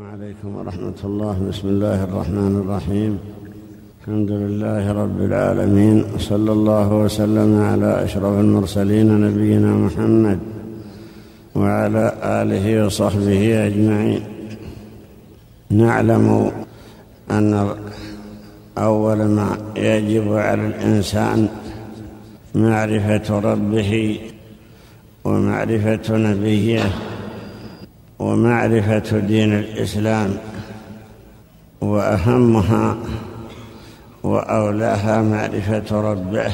عليكم ورحمة الله. بسم الله الرحمن الرحيم. الحمد لله رب العالمين وصلى الله وسلم على أشرف المرسلين نبينا محمد وعلى آله وصحبه أجمعين. نعلم أن أول ما يجب على الإنسان معرفة ربه ومعرفة نبيه ومعرفة دين الإسلام وأهمها وأولاها معرفة ربه.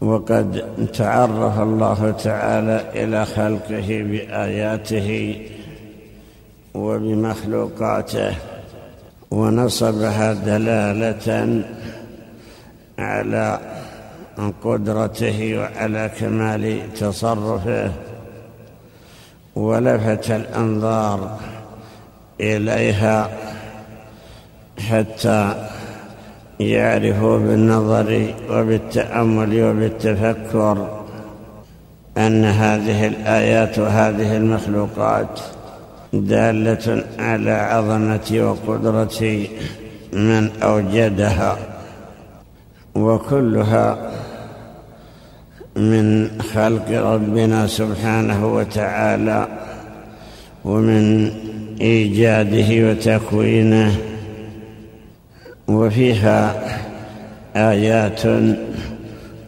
وقد تعرف الله تعالى إلى خلقه بآياته وبمخلوقاته ونصبها دلالة على قدرته وعلى كمال تصرفه. ولفت الأنظار إليها حتى يعرفوا بالنظر وبالتأمل وبالتفكر أن هذه الآيات وهذه المخلوقات دالة على عظمة وقدرة من أوجدها وكلها من خلق ربنا سبحانه وتعالى ومن إيجاده وتكوينه وفيها آيات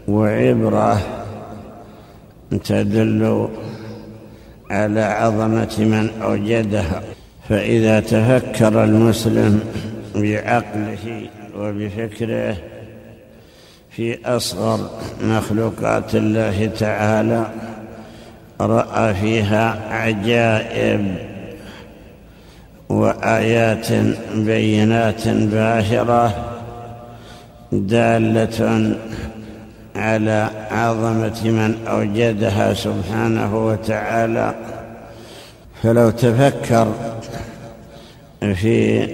وعبرة تدل على عظمة من أوجدها. فإذا تفكر المسلم بعقله وبفكره في أصغر مخلوقات الله تعالى رأى فيها عجائب وآيات بينات باهرة دالة على عظمة من أوجدها سبحانه وتعالى. فلو تفكر في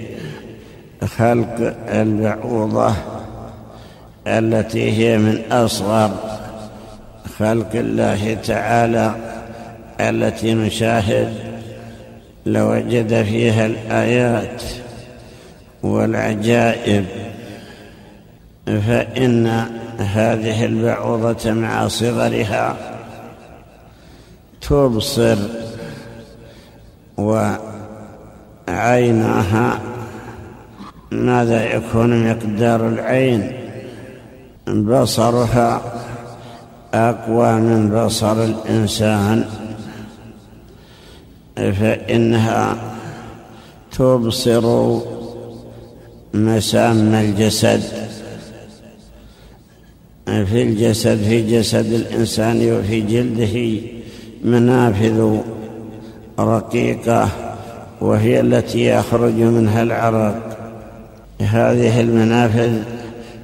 خلق البعوضه التي هي من أصغر خلق الله تعالى التي نشاهد لوجد فيها الآيات والعجائب. فإن هذه البعوضة مع صغرها تبصر وعينها ماذا يكون مقدار العين. بصرها أقوى من بصر الإنسان فإنها تبصر مسام الجسد. في الجسد في جسد الإنسان وفي جلده منافذ رقيقة وهي التي يخرج منها العرق. هذه المنافذ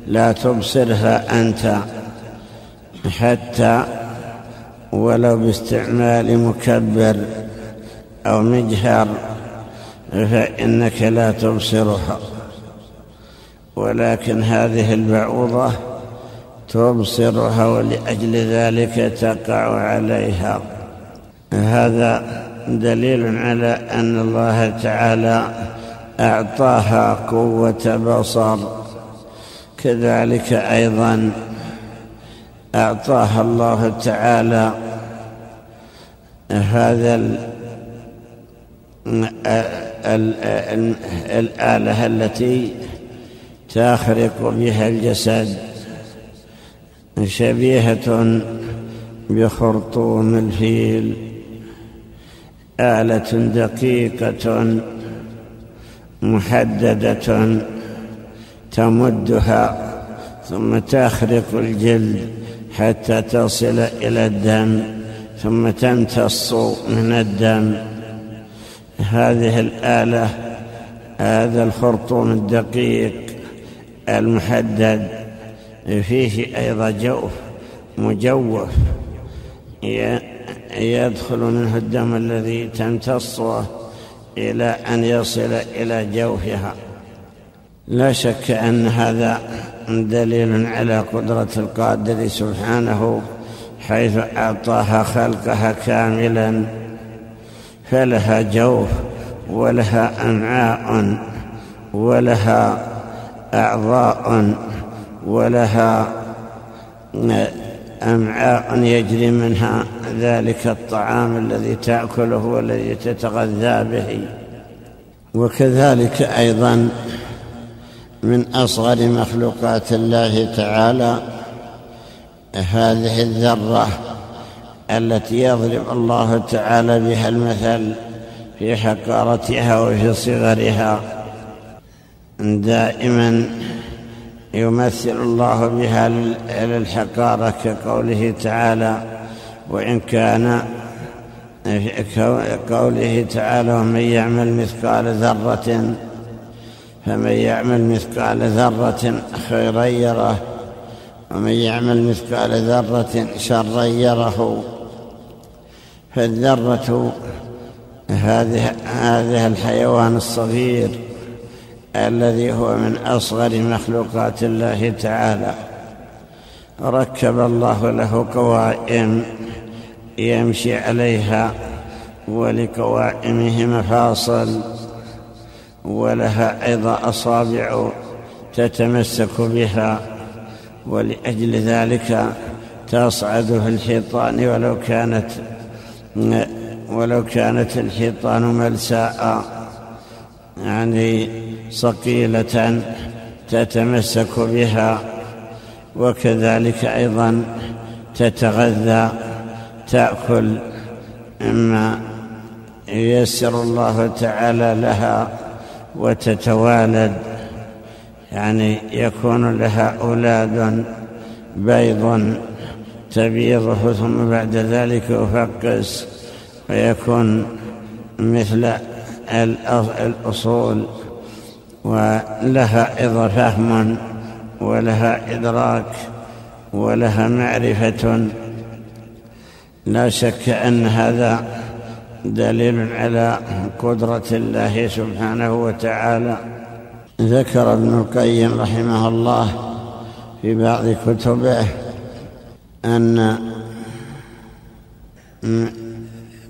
لا تبصرها أنت حتى ولو باستعمال مكبر أو مجهر فإنك لا تبصرها ولكن هذه البعوضة تبصرها ولأجل ذلك تقع عليها. هذا دليل على أن الله تعالى أعطاها قوة بصر. كذلك أيضا أعطاها الله تعالى هذا الآلة التي تخرق بها الجسد شبيهة بخرطوم الفيل آلة دقيقة محددة تمدها ثم تخرق الجلد حتى تصل إلى الدم ثم تمتص من الدم. هذه الآلة هذا الخرطوم الدقيق المحدد فيه أيضا جوف مجوف يدخل منه الدم الذي تمتصه إلى أن يصل إلى جوفها. لا شك أن هذا دليل على قدرة القادر سبحانه حيث أعطاها خلقها كاملا فلها جوف ولها أمعاء ولها أعضاء ولها أمعاء يجري منها ذلك الطعام الذي تأكله والذي تتغذى به. وكذلك أيضا من أصغر مخلوقات الله تعالى هذه الذرة التي يضرب الله تعالى بها المثل في حقارتها وفي صغرها. دائما يمثل الله بها للحقارة كقوله تعالى وإن كان قوله تعالى ومن يعمل مثقال ذرة فمن يعمل مثقال ذرة خيرا يره. ومن يعمل مثقال ذرة شرا يره. فالذرة هذه هذه الحيوان الصغير الذي هو من أصغر مخلوقات الله تعالى. ركب الله له قوائم يمشي عليها ولقوائمه مفاصل. ولها أيضا أصابع تتمسك بها ولأجل ذلك تصعد في الحيطان ولو كانت ولو كانت الحيطان ملساء يعني صقيلة تتمسك بها وكذلك أيضا تتغذى تأكل مما ييسر الله تعالى لها. وتتوالد يعني يكون لها أولاد بيض تبيضه ثم بعد ذلك يفقس ويكون مثل الأصول ولها إذا فهم ولها إدراك ولها معرفة. لا شك أن هذا دليل على قدرة الله سبحانه وتعالى. ذكر ابن القيم رحمه الله في بعض كتبه أن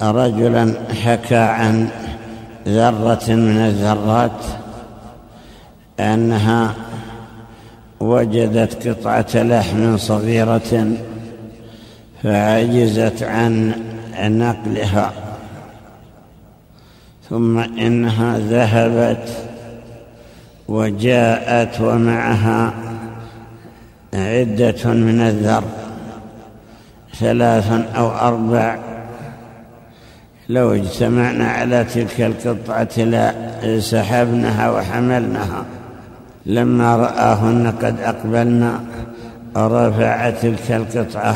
رجلا حكى عن ذرة من الذرات أنها وجدت قطعة لحم صغيرة فعجزت عن نقلها. ثم إنها ذهبت وجاءت ومعها عدة من الذر ثلاث أو أربع. لو اجتمعنا على تلك القطعة لسحبناها وحملناها. لما رآهن قد أقبلنا رفع تلك القطعة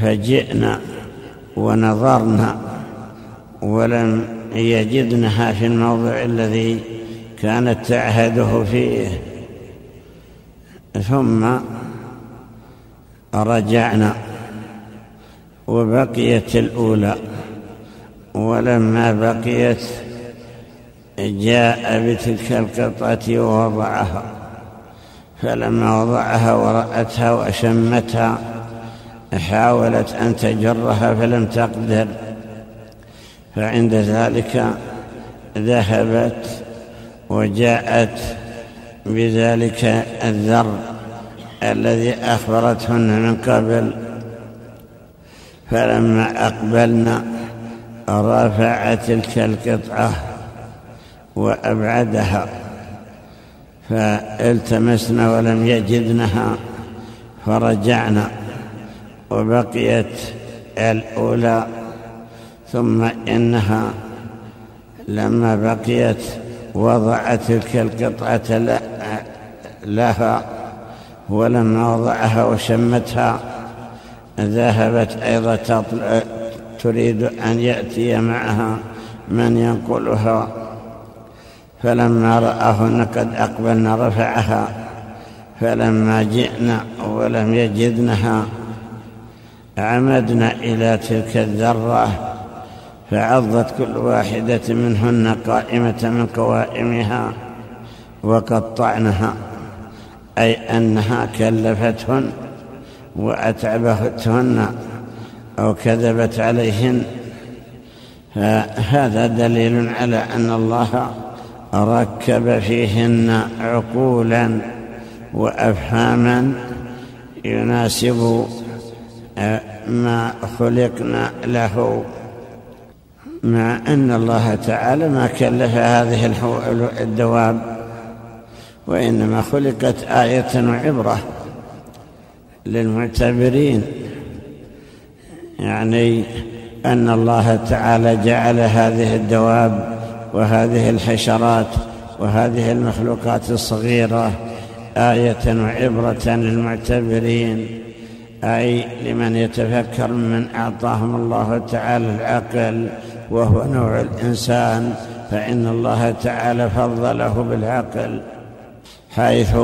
فجئنا ونظرنا ولم يجدنها في الموضع الذي كانت تعهده فيه. ثم رجعنا وبقيت الأولى ولما بقيت جاء بتلك القطعة ووضعها. فلما وضعها ورأتها وشمتها حاولت أن تجرها فلم تقدر. فعند ذلك ذهبت وجاءت بذلك الذر الذي أخبرتهن من قبل. فلما أقبلنا رفع تلك القطعة وأبعدها فالتمسنا ولم يجدنها فرجعنا وبقيت الأولى ثم إنها لما بقيت وضعت تلك القطعة لها ولما وضعها وشمتها ذهبت أيضا تريد أن يأتي معها من ينقلها. فلما رآهن قد أقبلنا رفعها. فلما جئنا ولم يجدنها عمدنا إلى تلك الذرة فعضت كل واحدة منهن قائمة من قوائمها وقطعنها أي أنها كلفتهن وأتعبتهن أو كذبت عليهن. فهذا دليل على أن الله ركب فيهن عقولا وأفهاما يناسب ما خلقنا له. مع أن الله تعالى ما كلف هذه الدواب وإنما خلقت آية وعبرة للمعتبرين. يعني أن الله تعالى جعل هذه الدواب وهذه الحشرات وهذه المخلوقات الصغيرة آية وعبرة للمعتبرين أي لمن يتفكر من أعطاهم الله تعالى العقل وهو نوع الإنسان فإن الله تعالى فضله بالعقل حيث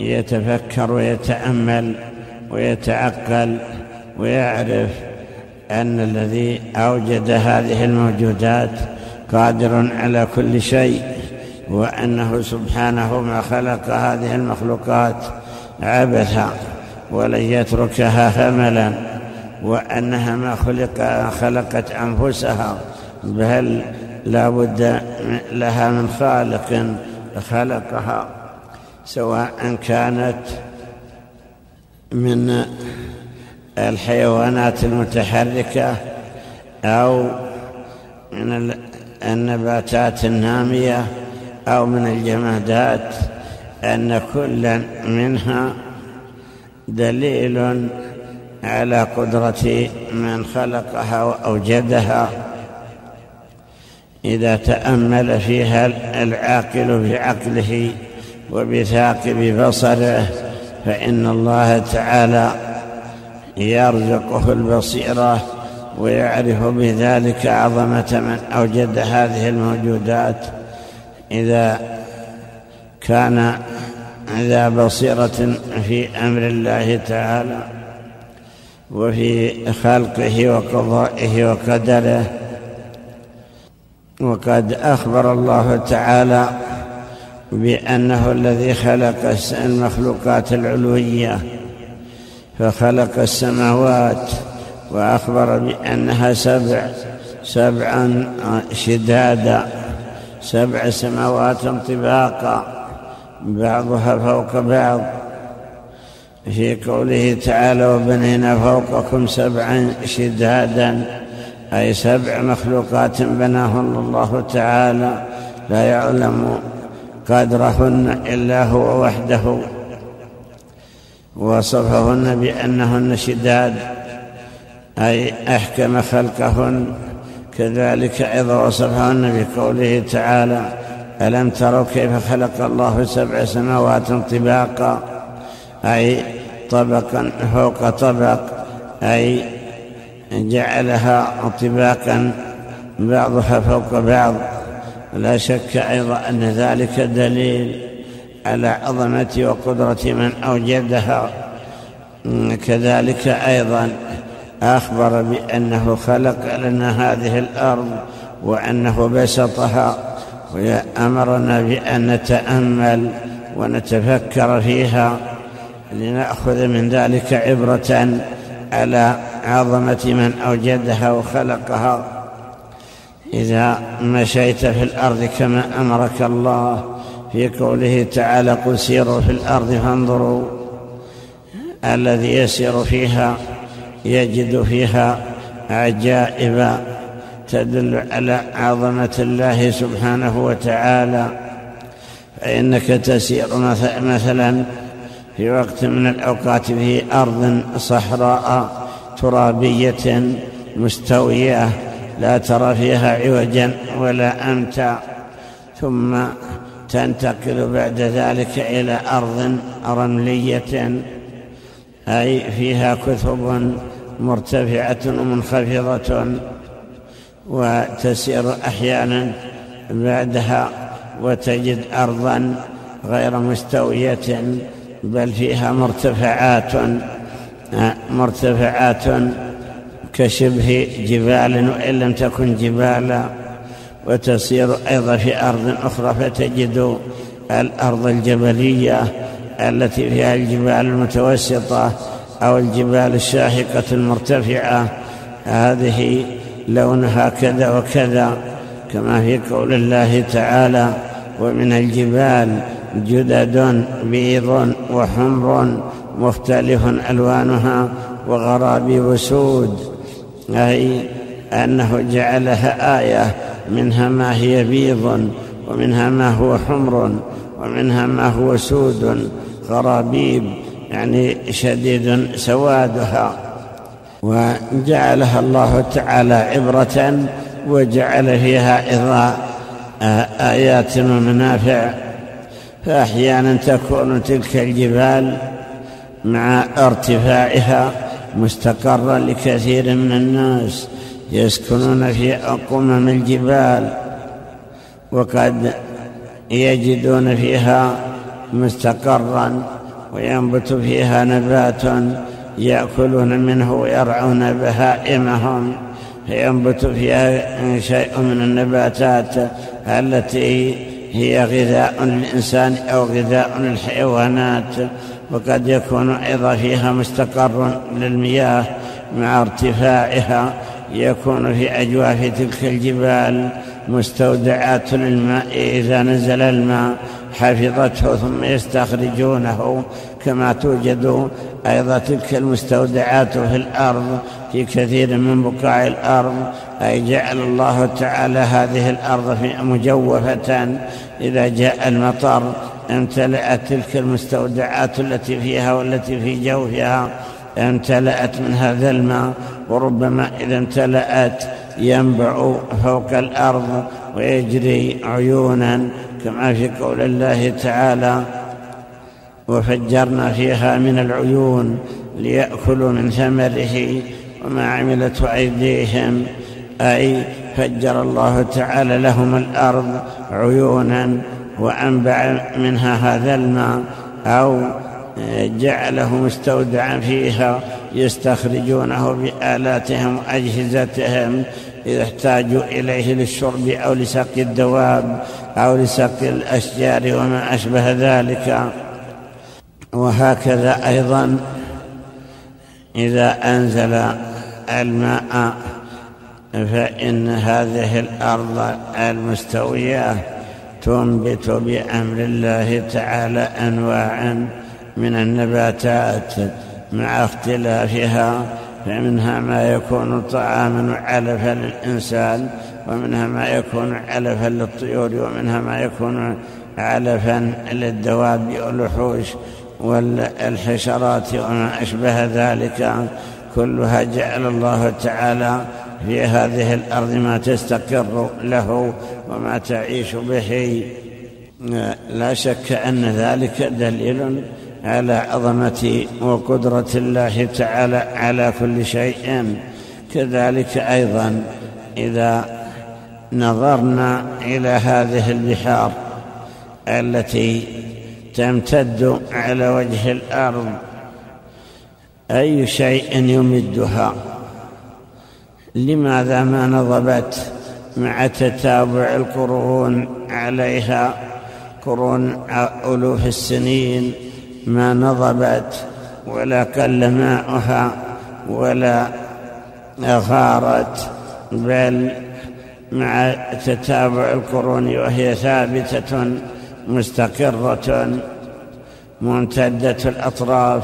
يتفكر ويتأمل ويتعقل ويعرف أن الذي أوجد هذه الموجودات قادر على كل شيء وأنه سبحانه ما خلق هذه المخلوقات عبثا ولن يتركها هملا. وأنها ما خلق خلقت أنفسها بل لا بد لها من خالق خلقها سواء كانت من الحيوانات المتحركة أو من النباتات النامية أو من الجمادات أن كل منها دليل على قدرة من خلقها وأوجدها. إذا تأمل فيها العاقل بعقله وبثاقب بصره فإن الله تعالى يرزقه البصيرة ويعرف بذلك عظمة من أوجد هذه الموجودات. إذا كان ذا بصيرة في أمر الله تعالى وفي خلقه وقضائه وقدره. وقد أخبر الله تعالى بأنه الذي خلق المخلوقات العلوية. فخلق السماوات وأخبر بأنها سبع سبعا شدادا سبع سماوات طباقا بعضها فوق بعض. في قوله تعالى وبنينا فوقكم سبعا شدادا أي سبع مخلوقات بناهن الله تعالى لا يعلم قدرهن إلا هو وحده وصفهن بأنهن شداد أي أحكم خلقهن كذلك أيضا وصفهن بقوله تعالى ألم تروا كيف خلق الله سبع سماوات طباقا أي طبقا فوق طبق أي جعلها طباقا بعضها فوق بعض. لا شك أيضا أن ذلك دليل على عظمة وقدرة من أوجدها. كذلك أيضا أخبر بأنه خلق لنا هذه الأرض وأنه بسطها وأمرنا بأن نتأمل ونتفكر فيها. لنأخذ من ذلك عبرة على عظمة من أوجدها وخلقها. إذا مشيت في الأرض كما أمرك الله في قوله تعالى قل سيروا في الأرض فانظروا. الذي يسير فيها يجد فيها عجائب تدل على عظمة الله سبحانه وتعالى. فإنك تسير مثلا في وقت من الأوقات في أرض صحراء ترابية مستوية لا ترى فيها عوجا ولا أمتع ثم تنتقل بعد ذلك إلى أرض رملية أي فيها كثب مرتفعة ومنخفضة وتسير أحيانا بعدها وتجد أرضا غير مستوية. بل فيها مرتفعات مرتفعات كشبه جبال وإن لم تكن جبالا وتسير أيضا في أرض أخرى فتجد الأرض الجبلية التي فيها الجبال المتوسطة أو الجبال الشاهقة المرتفعة. هذه لونها كذا وكذا كما في قول الله تعالى ومن الجبال جدد بيض وحمر مختلف ألوانها وغرابي وسود أي أنه جعلها آية منها ما هي بيض ومنها ما هو حمر ومنها ما هو سود غرابيب يعني شديد سوادها. وجعلها الله تعالى عبرة وجعل فيها إضاء آيات ومنافع فأحيانا تكون تلك الجبال مع ارتفاعها مستقرا لكثير من الناس يسكنون في قمم الجبال وقد يجدون فيها مستقرا وينبت فيها نبات يأكلون منه ويرعون بهائمهم فينبت فيها شيء من النباتات التي هي غذاء للإنسان أو غذاء للحيوانات وقد يكون أيضا فيها مستقر للمياه مع ارتفاعها يكون في أجواف تلك الجبال مستودعات للماء إذا نزل الماء حفظته ثم يستخرجونه. كما توجد أيضا تلك المستودعات في الأرض في كثير من بقاع الأرض. أي جعل الله تعالى هذه الأرض مجوفة. إذا جاء المطر امتلأت تلك المستودعات التي فيها والتي في جوفها. امتلأت من هذا الماء وربما إذا امتلأت ينبع فوق الأرض ويجري عيونا كما في قول الله تعالى وفجرنا فيها من العيون ليأكلوا من ثمره وما عملته أيديهم. أي فجر الله تعالى لهم الأرض عيونا وأنبع منها هذا الماء أو جعله مستودعا فيها يستخرجونه بآلاتهم وأجهزتهم إذا احتاجوا إليه للشرب أو لسقي الدواب أو لسقي الأشجار وما أشبه ذلك. وهكذا أيضا إذا أنزل الماء فإن هذه الأرض المستوية تنبت بأمر الله تعالى أنواعا من النباتات مع اختلافها فمنها ما يكون طعاما وعلفا للإنسان ومنها ما يكون علفا للطيور ومنها ما يكون علفا للدواب والوحوش. والحشرات وما أشبه ذلك كلها جعل الله تعالى في هذه الأرض ما تستقر له وما تعيش به. لا شك أن ذلك دليل على عظمة وقدرة الله تعالى على كل شيء. كذلك أيضا إذا نظرنا إلى هذه البحار التي تمتد على وجه الأرض. أي شيء يمدها. لماذا ما نضبت مع تتابع القرون عليها؟ قرون ألوف السنين ما نضبت ولا قل ماؤها ولا غارت بل مع تتابع القرون وهي ثابتة مستقرة ممتدة الأطراف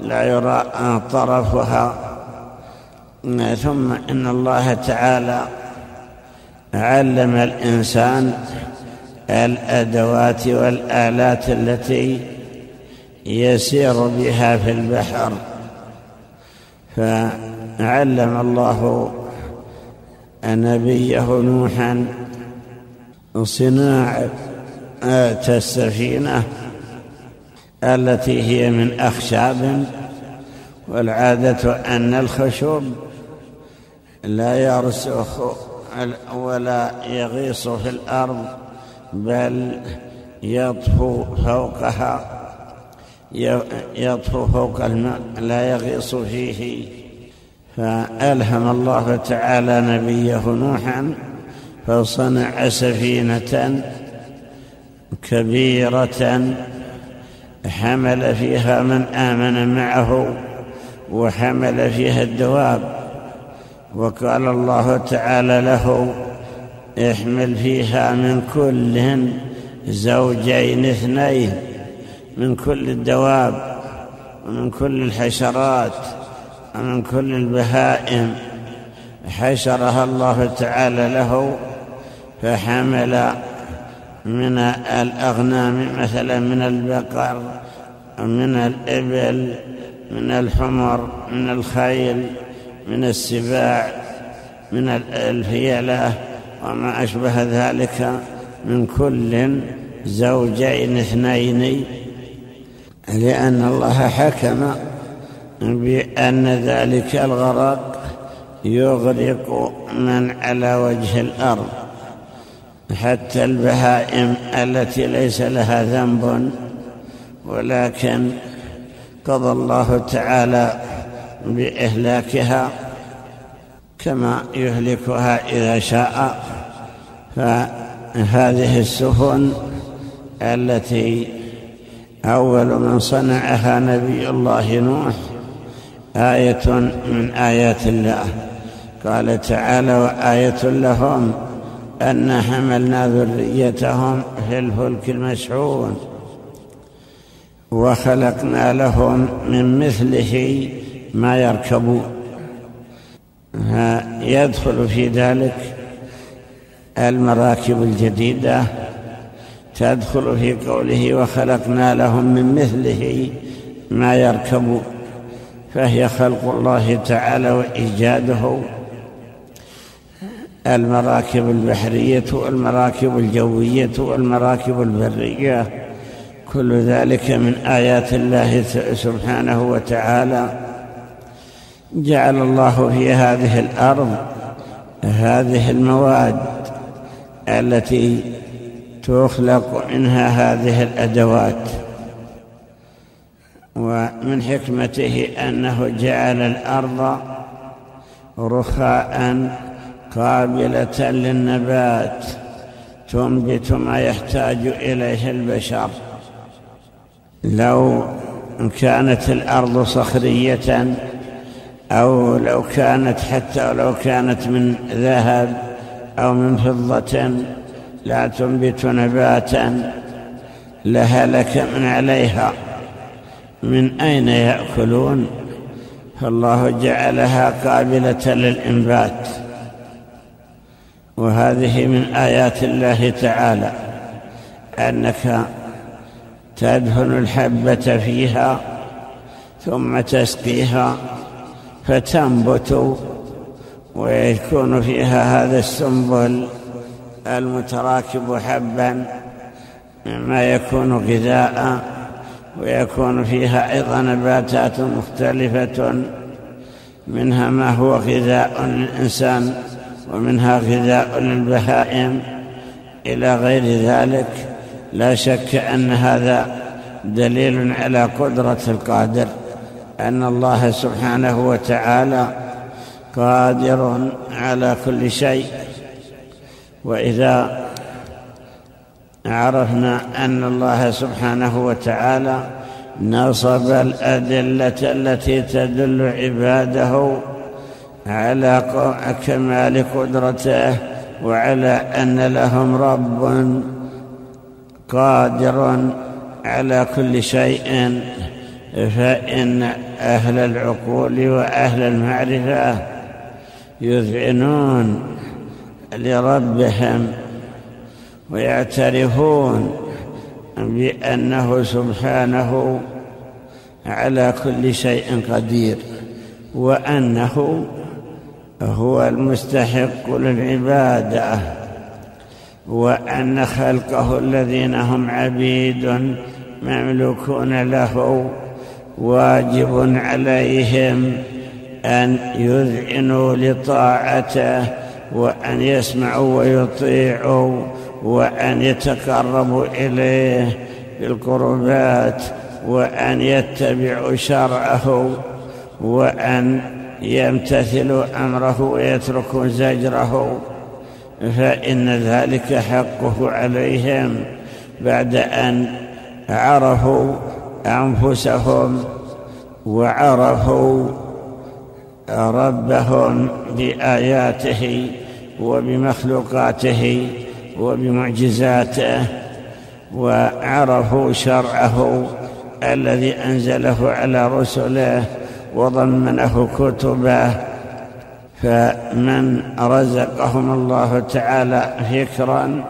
لا يرى طرفها. ثم إن الله تعالى علم الإنسان الأدوات والآلات التي يسير بها في البحر. فعلم الله نبيه نوحا صناعة السفينة التي هي من أخشاب والعادة أن الخشب لا يرسخ ولا يغيص في الأرض بل يطفو فوقها يطفو فوق الماء لا يغيص فيه. فألهم الله تعالى نبيه نوحا فصنع سفينة كبيرة حمل فيها من آمن معه وحمل فيها الدواب. وقال الله تعالى له احمل فيها من كل زوجين اثنين من كل الدواب ومن كل الحشرات ومن كل البهائم. حشرها الله تعالى له فحمل من الأغنام مثلا من البقر من الإبل من الحمر من الخيل من السباع من الفيلة وما أشبه ذلك من كل زوجين اثنين. لأن الله حكم بأن ذلك الغرق يغرق من على وجه الأرض. حتى البهائم التي ليس لها ذنب ولكن قضى الله تعالى بإهلاكها كما يهلكها إذا شاء. فهذه السفن التي أول من صنعها نبي الله نوح آية من آيات الله. قال تعالى وآية لهم أن حملنا ذريتهم في الفلك المشحون وخلقنا لهم من مثله ما يركبون يدخل في ذلك المراكب الجديدة تدخل في قوله وخلقنا لهم من مثله ما يركبون فهي خلق الله تعالى وإيجاده. المراكب البحرية والمراكب الجوية والمراكب البرية. كل ذلك من آيات الله سبحانه وتعالى. جعل الله في هذه الأرض هذه المواد التي تخلق منها هذه الأدوات. ومن حكمته أنه جعل الأرض رخاء قابلة للنبات. تنبت ما يحتاج إليه البشر. لو كانت الأرض صخرية أو لو كانت حتى لو كانت من ذهب أو من فضة لا تنبت نباتا. لهلك من عليها. من أين يأكلون؟ فالله جعلها قابلة للإنبات. وهذه من آيات الله تعالى أنك تدهن الحبة فيها ثم تسقيها فتنبت ويكون فيها هذا السنبل المتراكب حبا مما يكون غذاء ويكون فيها أيضا نباتات مختلفة منها ما هو غذاء للإنسان. ومنها غذاء للبهائم إلى غير ذلك لا شك أن هذا دليل على قدرة القادر أن الله سبحانه وتعالى قادر على كل شيء. وإذا عرفنا أن الله سبحانه وتعالى نصب الأدلة التي تدل عباده على كمال قدرته وعلى أن لهم رب قادر على كل شيء فإن أهل العقول وأهل المعرفة يذعنون لربهم ويعترفون بأنه سبحانه على كل شيء قدير وأنه هو المستحق للعبادة وأن خلقه الذين هم عبيد مملوكون له واجب عليهم أن يذعنوا لطاعته وأن يسمعوا ويطيعوا وأن يتقربوا إليه بالقربات وأن يتبعوا شرعه وأن يمتثل أمره ويترك زجره فإن ذلك حقه عليهم بعد أن عرفوا أنفسهم وعرفوا ربهم بآياته وبمخلوقاته وبمعجزاته وعرفوا شرعه الذي أنزله على رسله وضمنه كتبه فمن رزقهم الله تعالى فكرا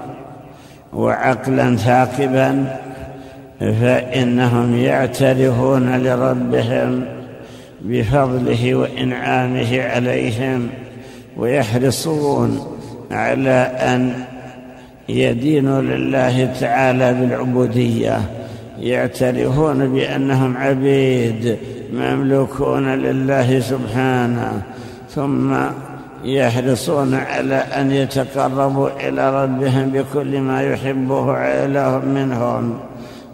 وعقلا ثاقبا فإنهم يعترفون لربهم بفضله وإنعامه عليهم ويحرصون على أن يدينوا لله تعالى بالعبودية يعترفون بأنهم عبيد مملوكون لله سبحانه ثم يحرصون على أن يتقربوا إلى ربهم بكل ما يحبه لهم منهم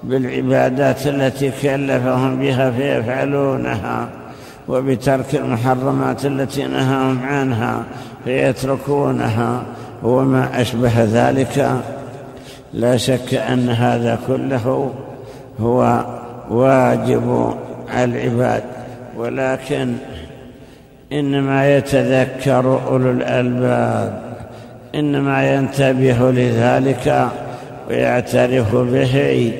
بالعبادات التي كلفهم بها فيفعلونها وبترك المحرمات التي نهاهم عنها فيتركونها وما أشبه ذلك. لا شك أن هذا كله هو واجب العباد ولكن إنما يتذكر أولو الألباب إنما ينتبه لذلك ويعترف به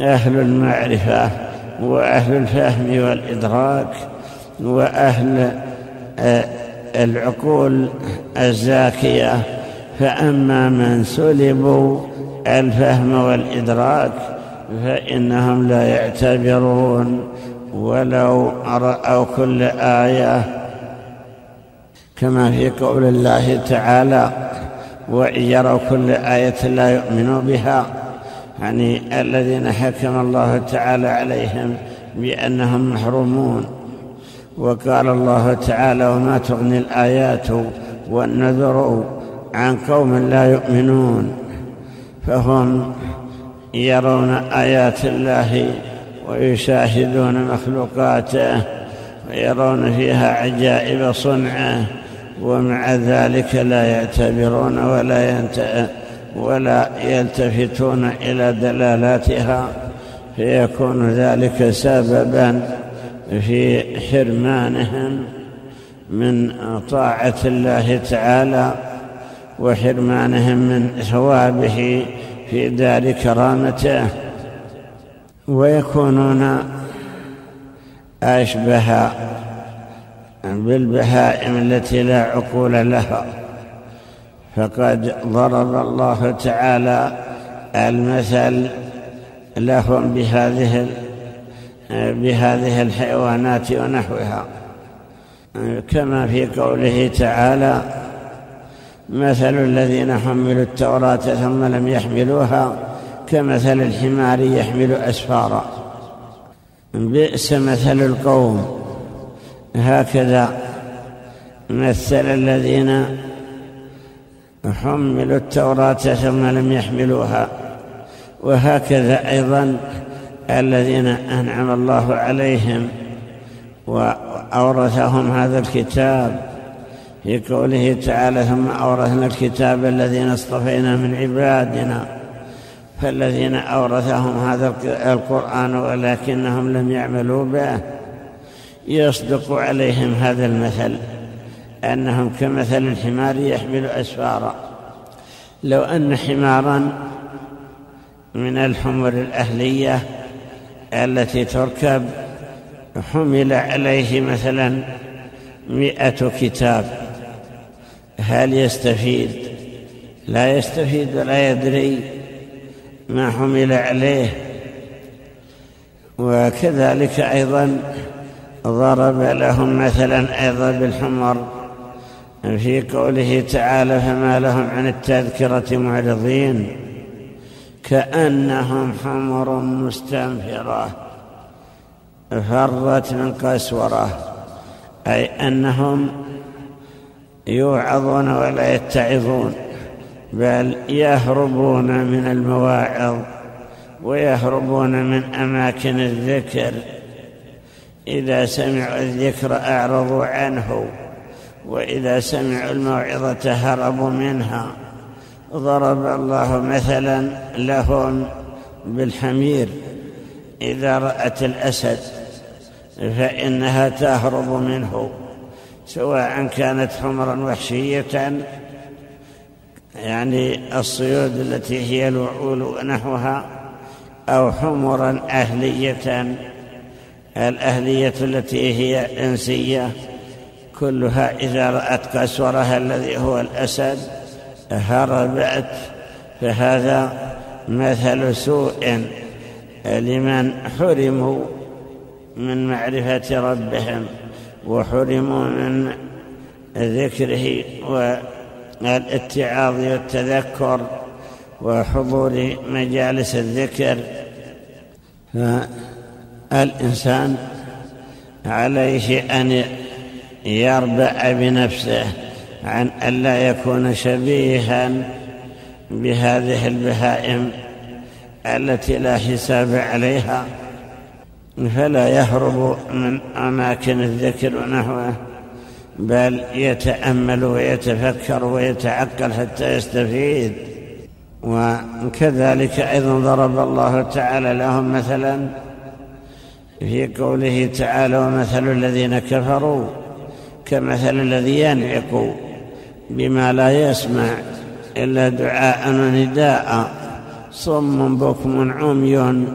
أهل المعرفة وأهل الفهم والإدراك وأهل آه، العقول الزاكية. فأما من سلبوا الفهم والإدراك فإنهم لا يعتبرون ولو رأوا كل آية كما في قول الله تعالى وإن يروا كل آية لا يؤمنوا بها يعني الذين حكم الله تعالى عليهم بأنهم محرومون. وقال الله تعالى وما تغني الآيات والنذر عن قوم لا يؤمنون فهم يرون آيات الله ويشاهدون مخلوقاته ويرون فيها عجائب صنعه ومع ذلك لا يعتبرون ولا ولا يلتفتون إلى دلالاتها. فيكون ذلك سببا في حرمانهم من طاعة الله تعالى وحرمانهم من ثوابه في دار كرامته ويكونون أشبه بالبهائم التي لا عقول لها. فقد ضرب الله تعالى المثل لهم بهذه بهذه الحيوانات ونحوها. كما في قوله تعالى مثل الذين حملوا التوراة ثم لم يحملوها كمثل الحمار يحمل أسفارا. بئس مثل القوم. هكذا مثل الذين حملوا التوراة ثم لم يحملوها. وهكذا أيضا الذين أنعم الله عليهم وأورثهم هذا الكتاب في قوله تعالى ثم أورثنا الكتاب الذين اصطفينا من عبادنا فالذين أورثهم هذا القرآن ولكنهم لم يعملوا به. يصدق عليهم هذا المثل أنهم كمثل الحمار يحمل أسفارا. لو أن حمارا من الحمر الأهلية التي تركب حمل عليه مثلا مئة كتاب. هل يستفيد؟ لا يستفيد ولا يدري ما حمل عليه. وكذلك أيضا ضرب لهم مثلا أيضا بالحمر. في قوله تعالى فما لهم عن التذكرة معرضين. كأنهم حمر مستنفرة فرت من قسورة. أي أنهم يوعظون ولا يتعظون بل يهربون من المواعظ ويهربون من أماكن الذكر. إذا سمعوا الذكر أعرضوا عنه وإذا سمعوا الموعظة هربوا منها. ضرب الله مثلا لهم بالحمير إذا رأت الأسد فإنها تهرب منه. سواء كانت حمرا وحشية يعني الصيود التي هي الوعول ونحوها أو حمرا أهلية. الأهلية التي هي إنسية كلها إذا رأت قسورها الذي هو الأسد هربت. فهذا مثل سوء لمن حرموا من معرفة ربهم. وحرموا من ذكره والاتعاظ والتذكر وحضور مجالس الذكر. فالإنسان عليه أن يربع بنفسه عن ألا يكون شبيها بهذه البهائم التي لا حساب عليها. فلا يهرب من أماكن الذكر ونحوه بل يتأمل ويتفكر ويتعقل حتى يستفيد. وكذلك أيضا ضرب الله تعالى لهم مثلا في قوله تعالى ومثل الذين كفروا كمثل الذي ينعق بما لا يسمع إلا دعاء ونداء صم بكم عمي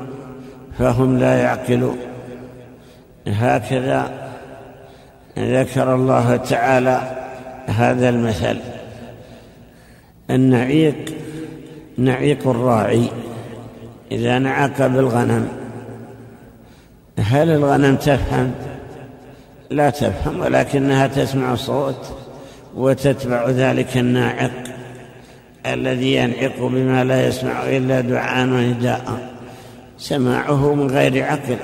فهم لا يعقلون. هكذا ذكر الله تعالى هذا المثل. النعيق نعيق الراعي. إذا نعق بالغنم هل الغنم تفهم؟ لا تفهم ولكنها تسمع صوت وتتبع ذلك الناعق الذي ينعق بما لا يسمع إلا دعاء ونداء. سماعه من غير عقل.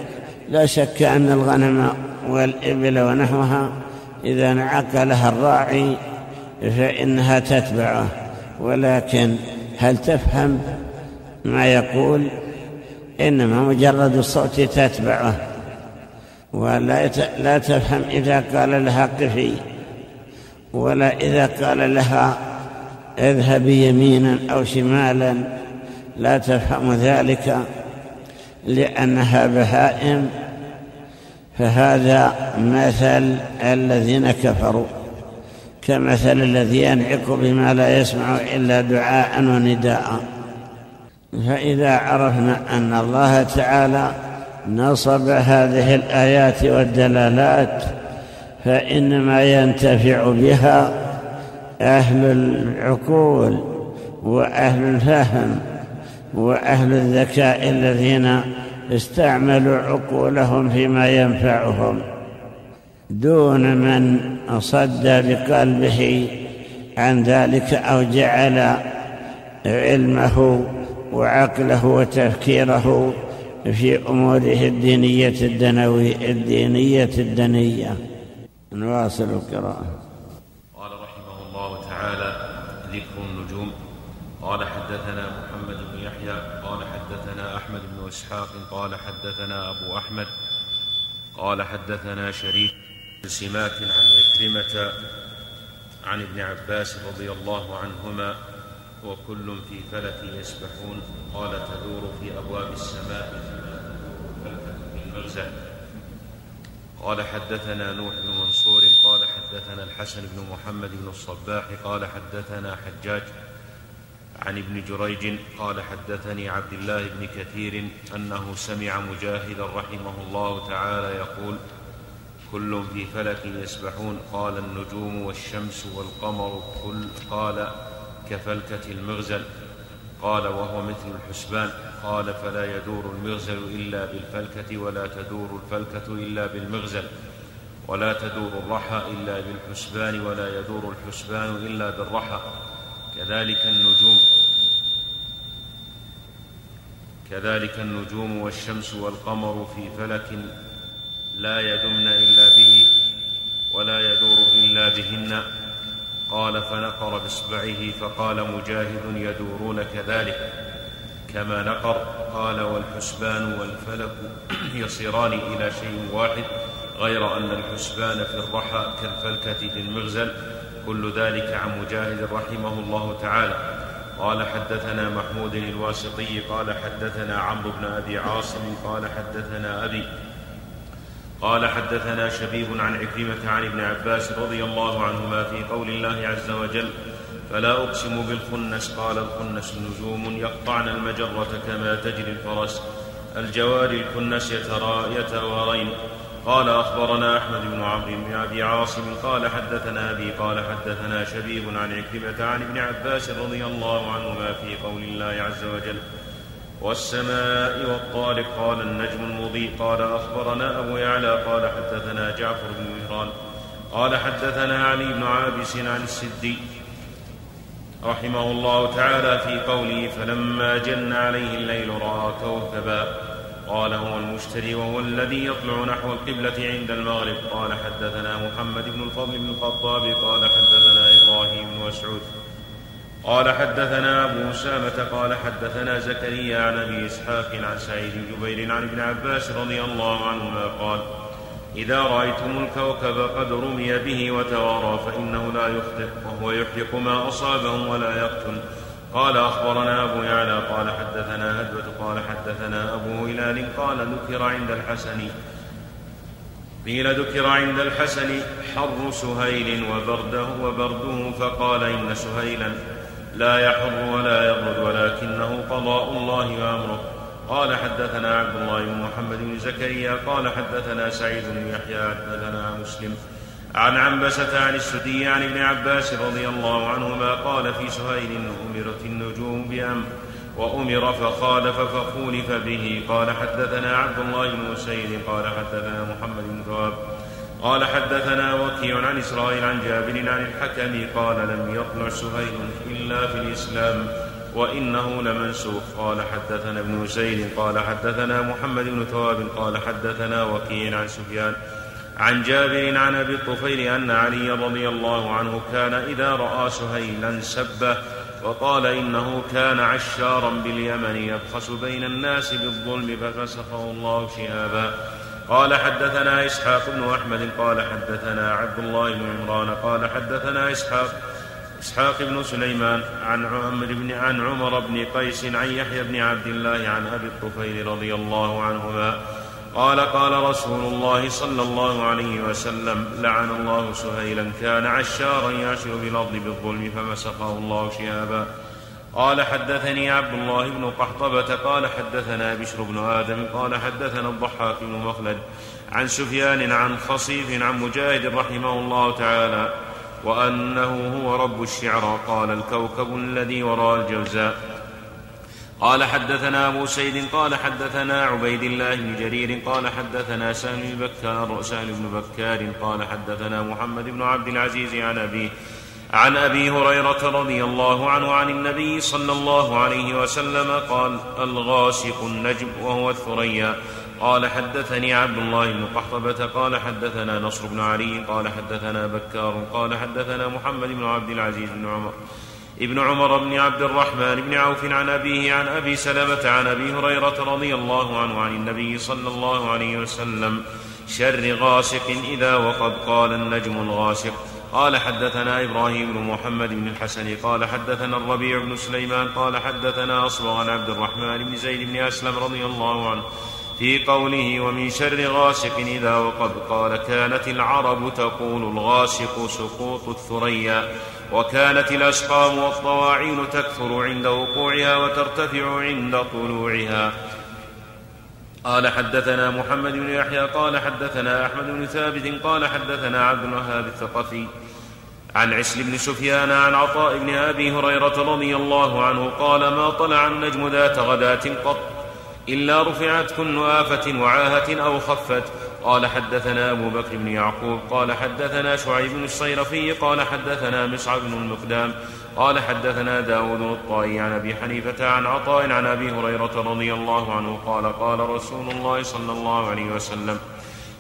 لا شك أن الغنم والإبل ونحوها إذا نعق لها الراعي فإنها تتبعه. ولكن هل تفهم ما يقول؟ إنما مجرد الصوت تتبعه. ولا لا تفهم إذا قال لها قفي. ولا إذا قال لها اذهب يمينا أو شمالا. لا تفهم ذلك. لأنها بهائم فهذا مثل الذين كفروا كمثل الذي ينعق بما لا يسمع إلا دعاء ونداء. فإذا عرفنا أن الله تعالى نصب هذه الآيات والدلالات فإنما ينتفع بها أهل العقول وأهل الفهم وأهل الذكاء الذين استعملوا عقولهم فيما ينفعهم دون من صد بقلبه عن ذلك أو جعل علمه وعقله وتفكيره في أموره الدينية الدنوي الدينية الدنية. نواصل القراءة. قال رحمه الله تعالى ذكر النجوم. قال حدثنا محمد بن يحيى قال حدثنا أحمد بن إسحاق قال حدثنا أبو أحمد قال حدثنا شريك سماك عن عكرمة عن ابن عباس رضي الله عنهما وكل في فلك يسبحون قال تدور في أبواب السماء قال حدثنا نوح بن منصور قال حدثنا الحسن بن محمد بن الصباح قال حدثنا حجاج عن ابن جريج قال حدثني عبد الله بن كثير أنه سمع مجاهدا رحمه الله تعالى يقول كل في فلك يسبحون قال النجوم والشمس والقمر كل قال كفلكة المغزل. قال وهو مثل الحسبان. قال فلا يدور المغزل إلا بالفلكة ولا تدور الفلكة إلا بالمغزل ولا تدور الرحى إلا بالحسبان ولا يدور الحسبان إلا بالرحى. كذلك النجوم كذلك النجوم والشمس والقمر في فلك لا يدمن إلا به ولا يدور إلا بهن. قال فنقر بإصبعه فقال مجاهد يدورون كذلك. كما نقر قال والحسبان والفلك يصيران إلى شيء واحد غير أن الحسبان في الرحى كالفلكة في المغزل كل ذلك عن مجاهد رحمه الله تعالى. قال حدثنا محمود الواسطي قال حدثنا عمرو بن أبي عاصم قال حدثنا أبي قال حدثنا شبيب عن عكرمة عن ابن عباس رضي الله عنهما في قول الله عز وجل فلا أقسم بالخنس قال الخنس نجوم يقطعن المجرة كما تجري الفرس الجوار الكنس يتوارين. قال أخبرنا أحمد بن عمرو بن أبي عاصم قال حدثنا أبي قال حدثنا شبيب عن عكرمة عن ابن عباس رضي الله عنهما في قول الله عز وجل والسماء والطارق قال النجم المضيء قال أخبرنا أبو يعلى قال حدثنا جعفر بن مهران قال حدثنا علي بن عابس عن السدي رحمه الله تعالى في قوله فلما جن عليه الليل رأى كوكبا قال هو المشتري وهو الذي يطلع نحو القبلة عند المغرب. قال حدثنا محمد بن الفضل بن الخطاب قال حدثنا إبراهيم بن مسعود. قال حدثنا أبو أسامة قال حدثنا زكريا عن أبي إسحاق عن سعيد جبير عن ابن عباس رضي الله عنهما قال إذا رأيتم الكوكب قد رمي به وتوارى فإنه لا يخطئ وهو يحرق ما أصابه ولا يقتل. قال أخبرنا أبو يعلى قال حدثنا هدبة قال حدثنا أبو هلال قال ذكر عند الحسن قيل ذكر عند الحسن حر سهيل وبرده وبرده فقال إن سهيلا لا يحر ولا يبرد ولكنه قضاء الله وأمره. قال حدثنا عبد الله بن محمد بن زكريا قال حدثنا سعيد بن يحيى حدثنا مسلم عن عنبسة عن السدي عن ابن عباس رضي الله عنهما قال في سهيل أمرت النجوم بأمر وأمر فخالف فخولف به. قال حدثنا عبد الله بن سيد قال حدثنا محمد بن ثواب قال حدثنا وكيع عن إسرائيل عن جابر عن الحكم قال لم يطلع سهيل إلا في الإسلام وإنه لمنسوخ. قال حدثنا ابن سيد قال حدثنا محمد بن ثواب قال حدثنا وكيع عن سفيان عن جابر عن أبي الطفيل أن علي رضي الله عنه كان إذا رأى سهيلا سبه وقال إنه كان عشارا باليمن يبخس بين الناس بالظلم ففسخه الله شهابا. قال حدثنا إسحاق بن أحمد قال حدثنا عبد الله بن عمران قال حدثنا إسحاق إسحاق بن سليمان عن عمر بن عن عمر بن قيس عن يحيى بن عبد الله عن أبي الطفيل رضي الله عنهما قال قال رسول الله صلى الله عليه وسلم لعن الله سهيلا كان عشارا يعشر بالارض بالظلم فمسخه الله شهابا. قال حدثني عبد الله بن قحطبة قال حدثنا بشر بن آدم قال حدثنا الضحاك بن مخلد عن سفيان عن خصيف عن مجاهد رحمه الله تعالى وأنه هو رب الشعرى قال الكوكب الذي وراء الجوزاء. قال حدثنا أبو سيد قال حدثنا عبيد الله بن جرير قال حدثنا سهل بن بكار سهل بن بكار قال حدثنا محمد بن عبد العزيز عن أبيه عن أبي هريرة رضي الله عنه عن النبي صلى الله عليه وسلم قال الغاسق النجم وهو الثريا. قال حدثني عبد الله بن قحطبة قال حدثنا نصر بن علي قال حدثنا بكار قال حدثنا محمد بن عبد العزيز بن عمر. ابن عمر بن عبد الرحمن بن عوف عن أبيه عن أبي سلمة عن أبي هريرة رضي الله عنه عن النبي صلى الله عليه وسلم شر غاسق إذا وقد قال النجم الغاسق قال حدثنا إبراهيم بن محمد بن الحسن قال حدثنا الربيع بن سليمان قال حدثنا أصبغ عن عبد الرحمن بن زيد بن أسلم رضي الله عنه في قوله ومن شر غاسق إذا وقب قال كانت العرب تقول الغاسق سقوط الثريا. وكانت الأسقام والطواعين تكثر عند وقوعها وترتفع عند طلوعها. قال حدثنا محمد بن يحيى قال حدثنا أحمد بن ثابت قال حدثنا عبد الوهاب الثقفي عن عسل بن سفيان عن عطاء بن أبي هريرة رضي الله عنه قال ما طلع النجم ذات غداة قط إلا رفعت كل آفة وعاهة أو خفت قال حدثنا أبو بكر بن يعقوب قال حدثنا شعيب بن الصيرفي قال حدثنا مصعب بن المقدام قال حدثنا داود الطائي عن أبي حنيفة عن عطاء عن أبي هريرة رضي الله عنه قال قال رسول الله صلى الله عليه وسلم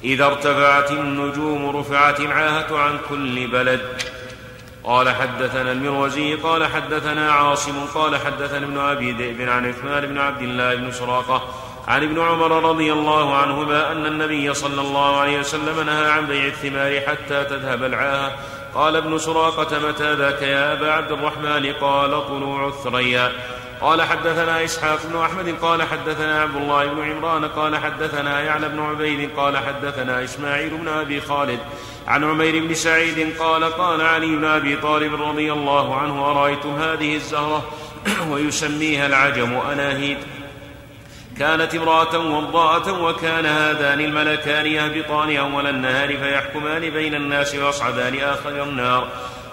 إذا ارتفعت النجوم رفعت العاهة عن كل بلد. قال حدثنا المروزي قال حدثنا عاصم قال حدثنا ابن أبي ذئب عن عثمان بن عبد الله بن سراقة عن ابن عمر رضي الله عنهما أن النبي صلى الله عليه وسلم نهى عن بيع الثمار حتى تذهب العاهة. قال ابن سراقة متى ذاك يا أبا عبد الرحمن؟ قال طلوع الثريا. قال حدثنا إسحاق بن أحمد قال حدثنا عبد الله بن عمران قال حدثنا يعلى بن عبيد قال حدثنا إسماعيل بن أبي خالد. عن عمير بن سعيد قال قال علي بن أبي طالب رضي الله عنه أرأيتم هذه الزهرة؟ ويسميها العجم أناهيد كانت امرأة وضاءة وكان هذان الملكان يهبطان أول النهار فيحكمان بين الناس ويصعدان آخر النار.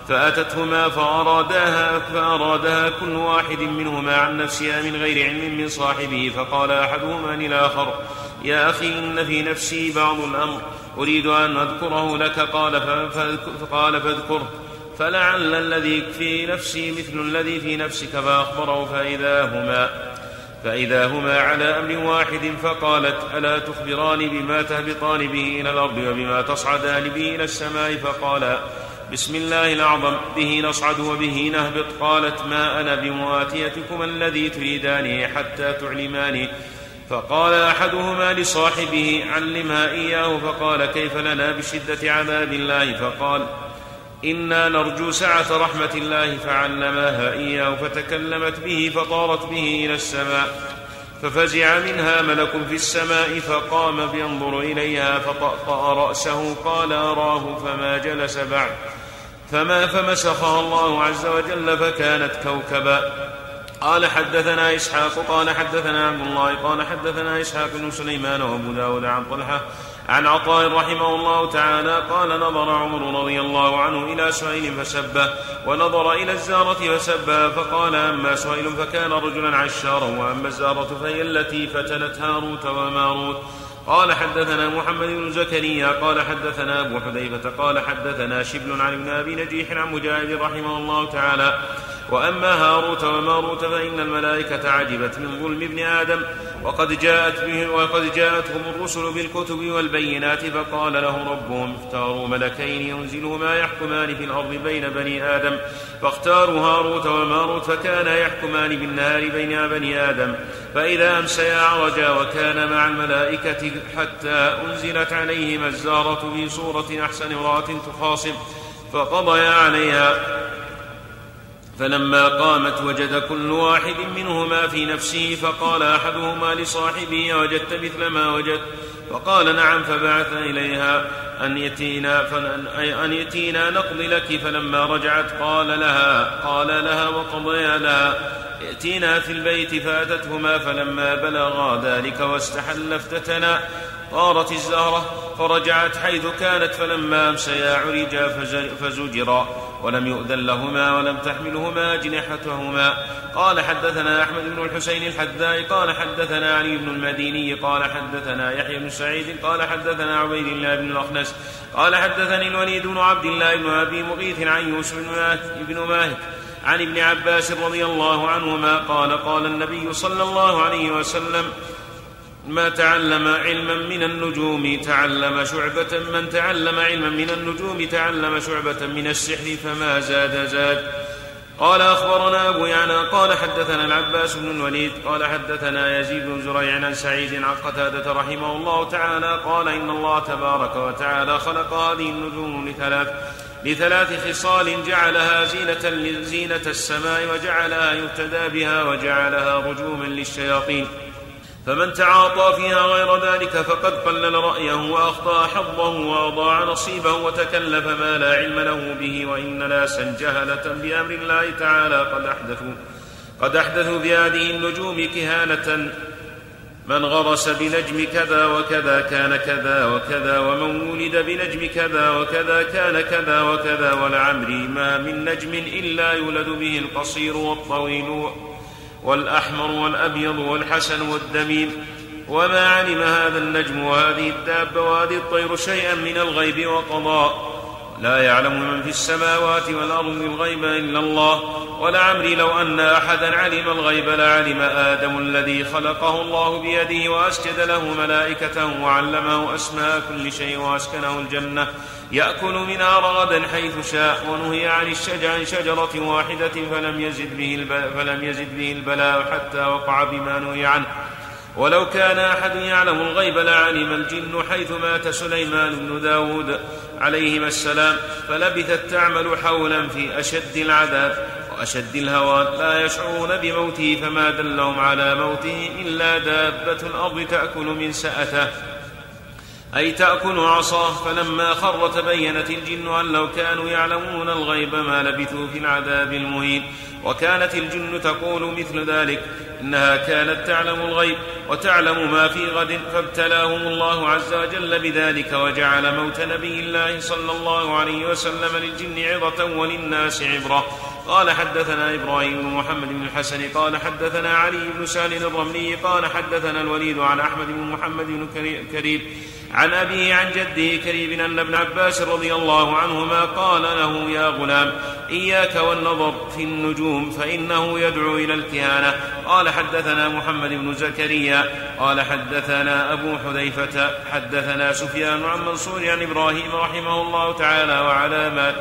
فأتتهما فأراداها فأرادها كل واحد منهما عن نفسها من غير علم من صاحبه فقال أحدهما للآخر يا أخي إن في نفسي بعض الأمر أريد أن أذكره لك. قال فقال فاذكره فلعل الذي في نفسي مثل الذي في نفسك. فأخبره فإذا هما فإذا هما على أمر واحد فقالت ألا تخبران بما تهبطان به إلى الأرض وبما تصعدان به إلى السماء? فقالا بسم الله الأعظم به نصعد وبه نهبط. قالت ما أنا بمواتيتكما الذي تريدانه حتى تعلماني. فقال أحدهما لصاحبه علمها إياه. فقال كيف لنا بشدة عذاب الله؟ فقال إنا نرجو سعة رحمة الله فعلماها إياه فتكلمت به فطارت به إلى السماء ففزع منها ملك في السماء فقام ينظر إليها فطأطأ رأسه قال أراه فما جلس بعد فما فمسخها الله عز وجل فكانت كوكبا قال حدثنا إسحاق قال حدثنا عبد الله قال حدثنا إسحاق بن سليمان وأبو داود عن طلحة عن عطاء رحمه الله تعالى قال نظر عمر رضي الله عنه إلى سهيل فسبه ونظر إلى الزارة فسبها فقال أما سهيل فكان رجلا عشارا وأما الزارة فهي التي فتنت هاروت وماروت. قال حدثنا محمد بن زكريا قال حدثنا أبو حذيفة قال حدثنا شبل عن ابن أبي نجيح عن مجاهد رحمه الله تعالى. وأما هاروت وماروت فإن الملائكة عجبت من ظلم ابن آدم وقد جاءت به وقد جاءتهم الرسل بالكتب والبينات فقال لهم ربهم اختاروا ملكين ينزلهما يحكمان في الأرض بين بني آدم. فاختاروا هاروت وماروت فكانا يحكمان بالنهار بين بني آدم. فإذا أمسيا عرجا وكان مع الملائكة حتى أنزلت عليهما الزارة في صورة أحسن امرأة تخاصم. فقضيا عليها فلما قامت وجد كل واحد منهما في نفسه فقال أحدهما لصاحبه وجدت مثل ما وجدت؟ فقال نعم فبعث إليها. أن يتينا أن يتينا نقضي لك فلما رجعت قال لها قال لها وقضيا لها. ائتينا في البيت فأتتهما فلما بلغا ذلك واستحل افتتنا. طارت الزهرة فرجعت حيث كانت فلما أمسيا عرجا فزجرا. ولم يؤذن لهما ولم تحملهما أجنحتهما قال حدثنا أحمد بن الحسين الحداء قال حدثنا علي بن المديني قال حدثنا يحيى بن سعيد قال حدثنا عبيد الله بن الأخنس قال حدثني الوليد بن عبد الله بن أبي مغيث عن يوسف بن ماهك عن ابن عباس رضي الله عنهما قال قال النبي صلى الله عليه وسلم ما تعلم علما من النجوم تعلم شعبة من تعلم علما من النجوم تعلم شعبة من السحر فما زاد زاد قال أخبرنا أبو يعلى قال حدثنا العباس بن الوليد قال حدثنا يزيد بن زريع عن سعيد عن قتادة رحمه الله تعالى قال إن الله تبارك وتعالى خلق هذه النجوم لثلاث لثلاث خصال جعلها زينة زينة السماء وجعلها يهتدى بها وجعلها رجوما للشياطين. فمن تعاطى فيها غير ذلك فقد قلل رأيه وأخطأ حظه وأضاع نصيبه وتكلف ما لا علم له به وإن ناسا جهلة بأمر الله تعالى قد أحدثوا قد أحدثوا بهذه النجوم كهانة من غرس بنجم كذا وكذا كان كذا وكذا ومن ولد بنجم كذا وكذا كان كذا وكذا ولعمري ما من نجم إلا يولد به القصير والطويل والأحمر والأبيض والحسن والدميم. وما علم هذا النجم وهذه الدابة وهذه الطير شيئا من الغيب وقضاء. لا يعلم من في السماوات والأرض الغيب إلا الله ولعمري لو أن أحدا علم الغيب لعلم آدم الذي خلقه الله بيده وأسجد له ملائكته وعلمه أسماء كل شيء وأسكنه الجنة. يأكل منها رغدا حيث شاء ونهي عن الشجع عن شجرة واحدة فلم يزد به فلم يزد به البلاء حتى وقع بما نهي عنه. ولو كان أحد يعلم الغيب لعلم الجن حيث مات سليمان بن داود عليهما السلام فلبثت تعمل حولا في أشد العذاب وأشد الهوان لا يشعرون بموته فما دلهم على موته إلا دابة الأرض تأكل من سأته. أي تأكل عصاه فلما خر تبينت الجن أن لو كانوا يعلمون الغيب ما لبثوا في العذاب المهين. وكانت الجن تقول مثل ذلك إنها كانت تعلم الغيب وتعلم ما في غد فابتلاهم الله عز وجل بذلك وجعل موت نبي الله صلى الله عليه وسلم للجن عظة وللناس عبرة. قال حدثنا إبراهيم بن محمد بن الحسن قال حدثنا علي بن سالم الرملي قال حدثنا الوليد عن أحمد بن محمد بن كريم عن أبيه عن جده كريم أن ابن عباس رضي الله عنهما قال له يا غلام إياك والنظر في النجوم فإنه يدعو إلى الكهانة. قال حدثنا محمد بن زكريا. قال حدثنا أبو حذيفة حدثنا سفيان عن منصور عن إبراهيم رحمه الله تعالى وعلامات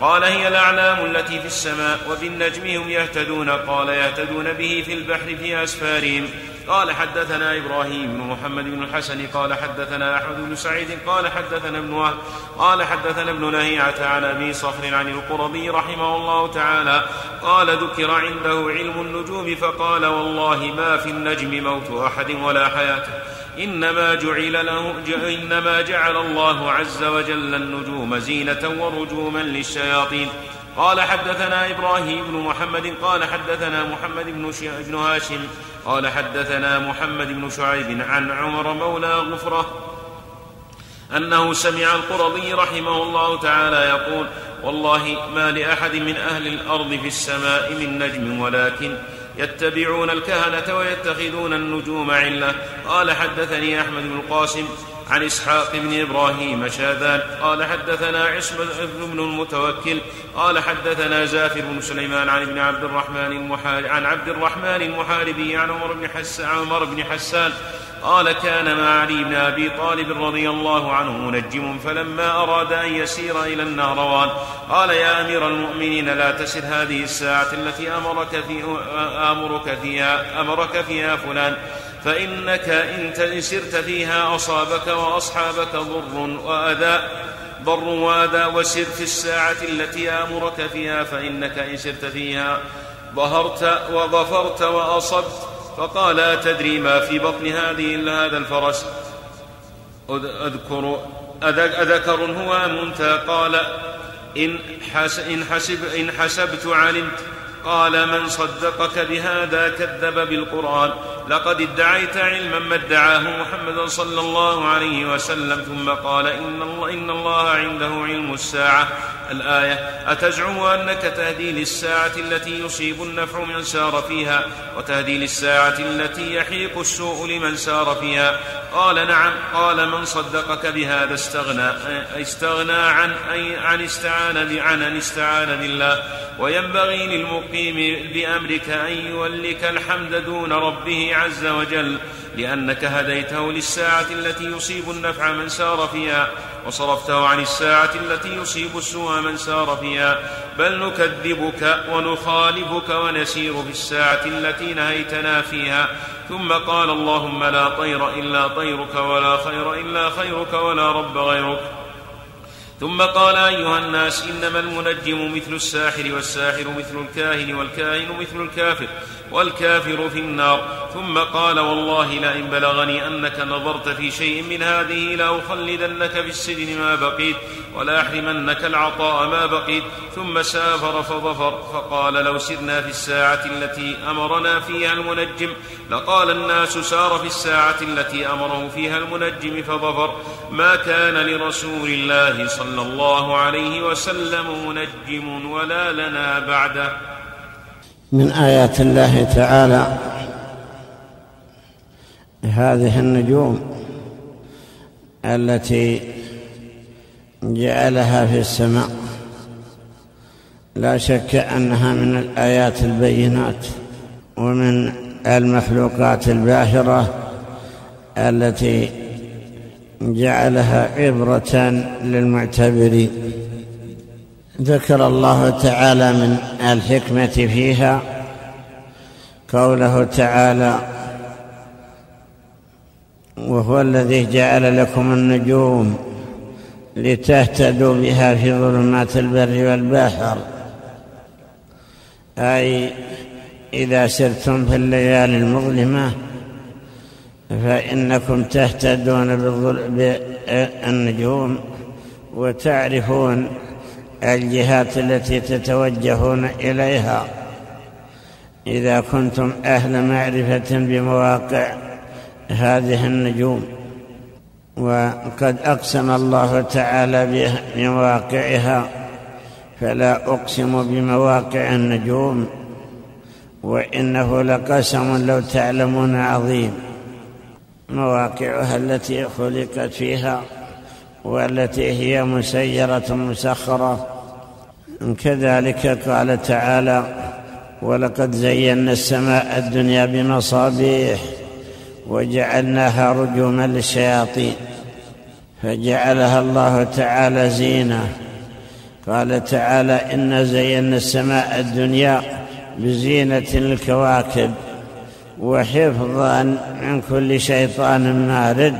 قال هي الأعلام التي في السماء وبالنجم هم يهتدون. قال يهتدون به في البحر في أسفارهم. قال حدثنا إبراهيم بن محمد بن الحسن قال حدثنا أحمد بن سعيد قال حدثنا ابن وهب قال حدثنا ابن لهيعة عن أبي صخر عن القرظي رحمه الله تعالى قال ذكر عنده علم النجوم فقال والله ما في النجم موت أحد ولا حياته إنما جعل له إنما جعل الله عز وجل النجوم زينة ورجوما للشياطين. قال حدثنا إبراهيم بن محمد قال حدثنا محمد بن, بن هاشم قال حدثنا محمد بن شعيب عن عمر مولى غفرة أنه سمع القرظي رحمه الله تعالى يقول والله ما لأحد من أهل الأرض في السماء من نجم ولكن يتبعون الكهنة ويتخذون النجوم علة. قال حدثني أحمد بن القاسم عن إسحاق بن إبراهيم شاذان قال حدثنا عصمة بن المتوكل قال حدثنا زافر بن سليمان عن ابن عبد الرحمن المحارب عن عبد الرحمن المحاربي عن عمر بن حسان عمر بن حسان قال كان مع علي بن أبي طالب رضي الله عنه منجم فلما أراد أن يسير إلى النهروان قال يا أمير المؤمنين لا تسر هذه الساعة التي أمرك أمرك فيها أمرك فيها فلان فإنك إن سرت فيها أصابك وأصحابك ضر وأذى ضر وأذى وسر في الساعة التي آمرك فيها فإنك إن سرت فيها ظهرت وظفرت وأصبت. فقال أتدري ما في بطن هذه إلا هذا الفرس. أذكر أذكر هو أم أنثى قال إن, إن, حسب إن حسبت علمت قال من صدقك بهذا كذب بالقرآن. لقد ادعيت علما ما ادعاه محمد صلى الله عليه وسلم ثم قال إن الله, إن الله عنده علم الساعة. الآية أتزعم أنك تهدي للساعة التي يصيب النفع من سار فيها وتهدي للساعة التي يحيق السوء لمن سار فيها. قال نعم قال من صدقك بهذا استغنى استغنى عن أي عن استعان عن أن استعان بالله. وينبغي للمقيم بأمرك أن يولك الحمد دون ربه عز وجل لأنك هديته للساعة التي يصيب النفع من سار فيها وصرفته عن الساعة التي يصيب السوء من سار فيها. بل نكذبك ونخالفك ونسير في الساعة التي نهيتنا فيها. ثم قال اللهم لا طير إلا طيرك ولا خير إلا خيرك ولا رب غيرك. ثم قال أيها الناس إنما المنجم مثل الساحر والساحر مثل الكاهن والكاهن مثل الكافر والكافر في النار. ثم قال والله لئن بلغني أنك نظرت في شيء من هذه لأخلدنك في السجن ما بقيت ولأحرمنك العطاء ما بقيت. ثم سافر فظفر فقال لو سرنا في الساعة التي أمرنا فيها المنجم لقال الناس سار في الساعة التي أمره فيها المنجم فظفر. ما كان لرسول الله صلى الله عليه وسلم منجم ولا لنا بعده من آيات الله تعالى هذه النجوم التي جعلها في السماء. لا شك أنها من الآيات البينات ومن المخلوقات الباهرة التي جعلها عبرة للمعتبرين. ذكر الله تعالى من الحكمة فيها قوله تعالى وهو الذي جعل لكم النجوم لتهتدوا بها في ظلمات البر والبحر. أي إذا سرتم في الليالي المظلمة فإنكم تهتدون بالنجوم وتعرفون الجهات التي تتوجهون إليها. إذا كنتم أهل معرفة بمواقع هذه النجوم وقد أقسم الله تعالى بمواقعها فلا أقسم بمواقع النجوم وإنه لقسم لو تعلمون عظيم. مواقعها التي خلقت فيها والتي هي مسيرة مسخرة. كذلك قال تعالى ولقد زينا السماء الدنيا بمصابيح وجعلناها رجوما للشياطين فجعلها الله تعالى زينة. قال تعالى إن زينا السماء الدنيا بزينة الكواكب وحفظا من كل شيطان مارد.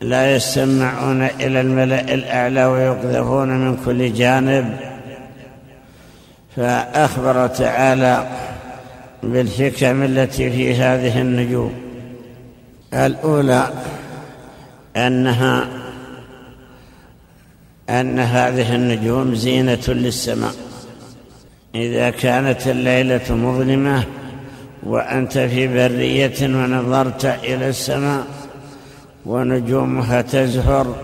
لا يستمعون إلى الملأ الأعلى ويقذفون من كل جانب. فأخبر تعالى بالحكم التي في هذه النجوم. الأولى أنها أن هذه النجوم زينة للسماء. إذا كانت الليلة مظلمة وأنت في برية ونظرت إلى السماء ونجومها تزهر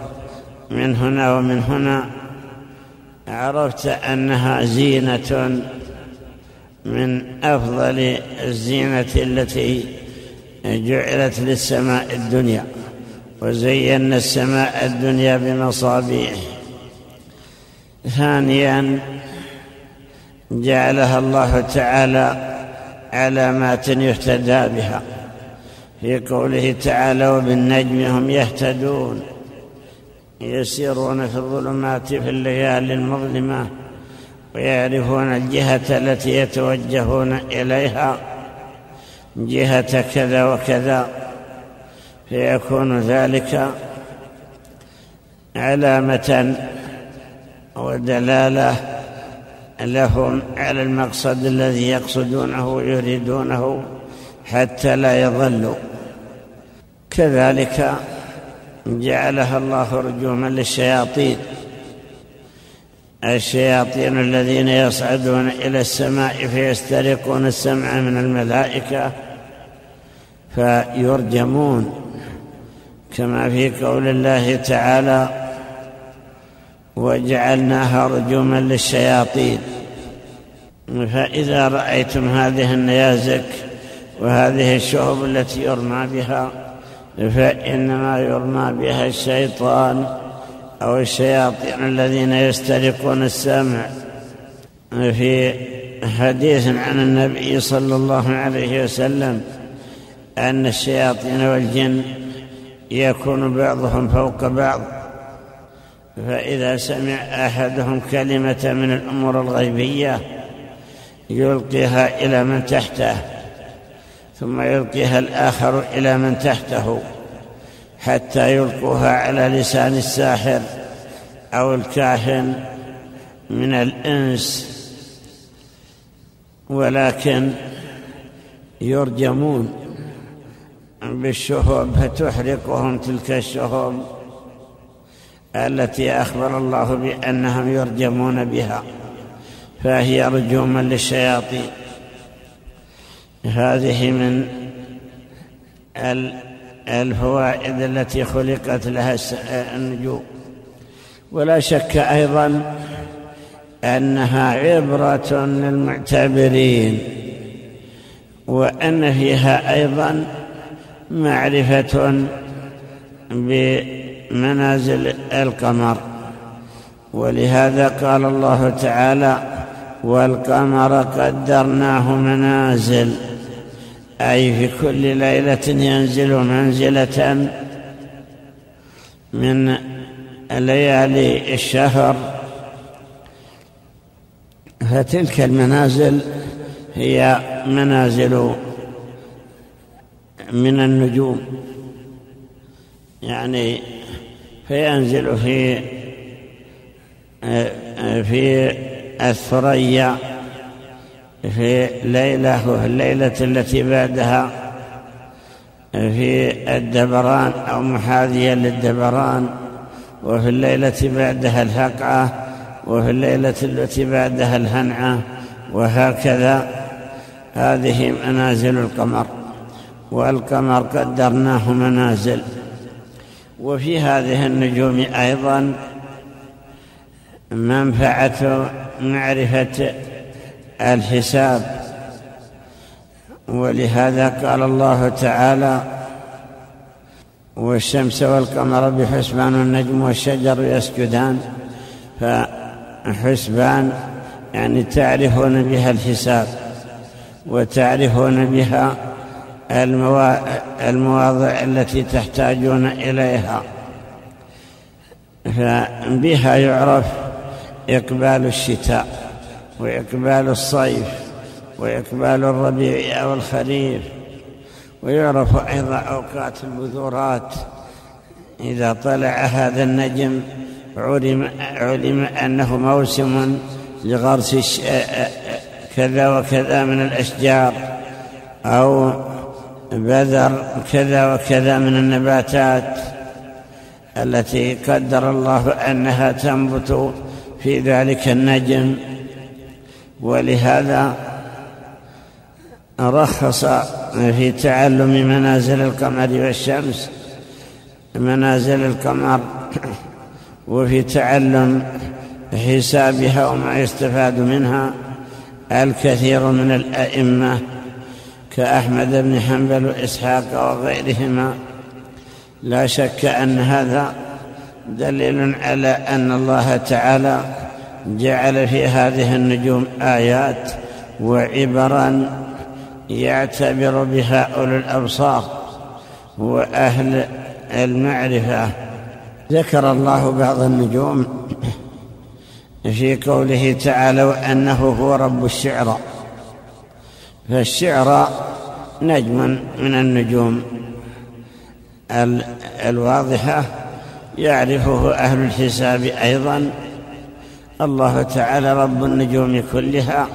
من هنا ومن هنا. عرفت أنها زينة من أفضل الزينة التي جعلت للسماء الدنيا وزينا السماء الدنيا بمصابيح. ثانيا جعلها الله تعالى علامات يهتدى بها. في قوله تعالى وبالنجم هم يهتدون. يسيرون في الظلمات في الليالي المظلمة ويعرفون الجهة التي يتوجهون إليها. جهة كذا وكذا. فيكون ذلك علامة ودلالة لهم على المقصد الذي يقصدونه ويريدونه حتى لا يضلوا. كذلك جعلها الله رجوما للشياطين. الشياطين الذين يصعدون إلى السماء فيسترقون السمع من الملائكة فيرجمون. كما في قول الله تعالى وجعلناها رجوما للشياطين. فإذا رأيتم هذه النيازك وهذه الشعوب التي يرمى بها فإنما يرمى بها الشيطان أو الشياطين الذين يسترقون السمع. في حديث عن النبي صلى الله عليه وسلم أن الشياطين والجن يكون بعضهم فوق بعض. فإذا سمع أحدهم كلمة من الأمور الغيبية يلقيها إلى من تحته ثم يلقيها الآخر إلى من تحته حتى يلقوها على لسان الساحر أو الكاهن من الإنس. ولكن يرجمون بالشهوب فتحرقهم تلك الشهوب التي أخبر الله بأنهم يرجمون بها فهي رجوما للشياطين. هذه من الفوائد التي خلقت لها النجوم. ولا شك أيضا أنها عبرة للمعتبرين وأن فيها أيضا معرفة بمنازل القمر. ولهذا قال الله تعالى والقمر قدرناه منازل. أي في كل ليلة ينزل منزلة من ليالي الشهر. فتلك المنازل هي منازل من النجوم. يعني فينزل في في الثريا في ليلة وفي الليلة التي بعدها في الدبران أو محاذيا للدبران وفي الليلة بعدها الهقعة وفي الليلة التي بعدها الهنعة وهكذا. هذه منازل القمر والقمر قدرناه منازل. وفي هذه النجوم أيضا منفعة معرفة الحساب. ولهذا قال الله تعالى والشمس والقمر بحسبان النجم والشجر يسجدان. فحسبان يعني تعرفون بها الحساب وتعرفون بها المواضع التي تحتاجون إليها. فبها يعرف إقبال الشتاء وإقبال الصيف وإقبال الربيع أو الخريف ويعرف أيضا أوقات البذورات. إذا طلع هذا النجم علم, علم أنه موسم لغرس كذا وكذا من الأشجار أو بذر كذا وكذا من النباتات التي قدر الله أنها تنبت في ذلك النجم ولهذا رخص في تعلم منازل القمر والشمس منازل القمر وفي تعلم حسابها وما يستفاد منها الكثير من الأئمة كأحمد بن حنبل وإسحاق وغيرهما لا شك أن هذا دليل على أن الله تعالى جعل في هذه النجوم آيات وعبرا يعتبر بها أولو الأبصار وأهل المعرفة. ذكر الله بعض النجوم في قوله تعالى وأنه هو رب الشعرى. فالشعرى نجم من النجوم. الواضحة يعرفه أهل الحساب أيضا. الله تعالى رب النجوم كلها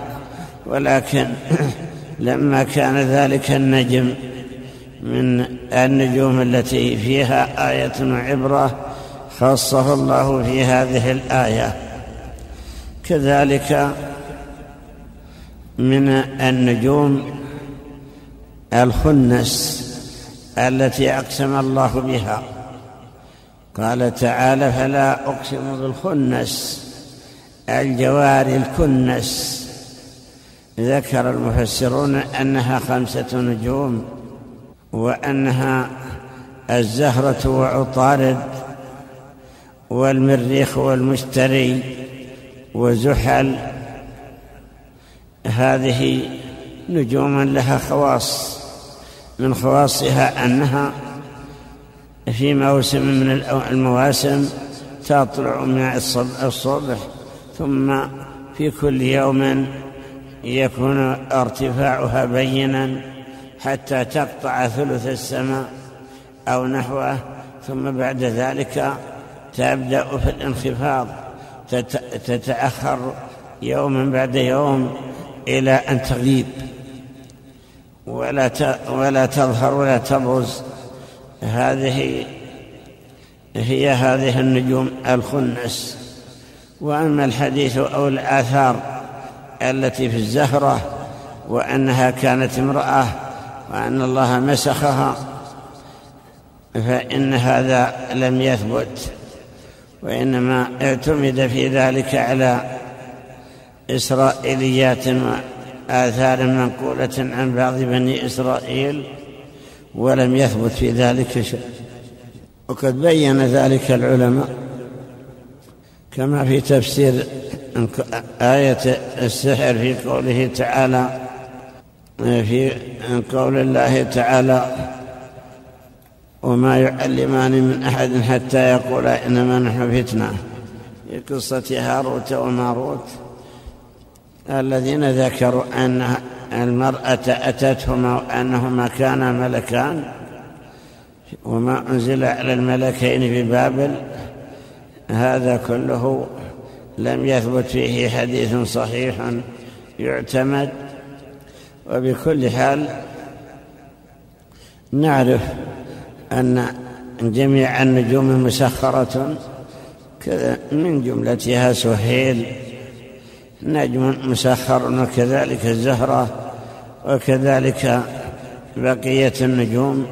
ولكن لما كان ذلك النجم من النجوم التي فيها آية وعبرة خصه الله في هذه الآية. كذلك من النجوم الخنس التي أقسم الله بها. قال تعالى فلا أقسم بالخنس الجوار الكنس. ذكر المفسرون أنها خمسة نجوم وأنها الزهرة وعطارد والمريخ والمشتري وزحل هذه نجوم لها خواص من خواصها أنها في موسم من المواسم تطلع مع الصبح ثم في كل يوم يكون ارتفاعها بينا حتى تقطع ثلث السماء أو نحوه ثم بعد ذلك تبدأ في الانخفاض تتأخر يوما بعد يوم إلى أن تغيب ولا ولا تظهر ولا تبرز. هذه هي هذه النجوم الخنس. وأما الحديث أو الآثار التي في الزهرة وأنها كانت امرأة وأن الله مسخها فإن هذا لم يثبت وإنما اعتمد في ذلك على إسرائيليات وآثار منقولة عن بعض بني إسرائيل ولم يثبت في ذلك شيء. وقد بين ذلك العلماء كما في تفسير آية السحر في قوله تعالى في قول الله تعالى وما يعلمان من أحد حتى يقول إنما نحن فتنة. في قصة هاروت وماروت. الذين ذكروا أن المرأة أتتهما وأنهما كانا ملكان وما أنزل على الملكين في بابل هذا كله لم يثبت فيه حديث صحيح يعتمد. وبكل حال نعرف أن جميع النجوم مسخرة من جملتها سهيل. نجم مسخر وكذلك الزهرة وكذلك بقية النجوم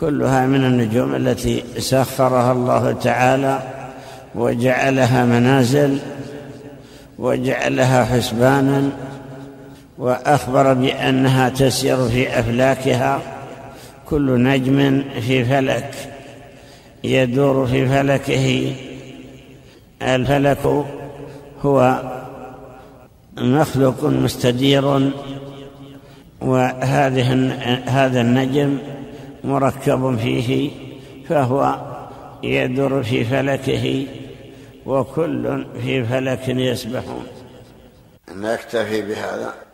كلها من النجوم التي سخرها الله تعالى وجعلها منازل وجعلها حسبانا وأخبر بأنها تسير في أفلاكها كل نجم في فلك يدور في فلكه الفلك هو مخلوق مستدير وهذه هذا النجم مركب فيه فهو يدور في فلكه وكل في فلك يسبحون. نكتفي بهذا.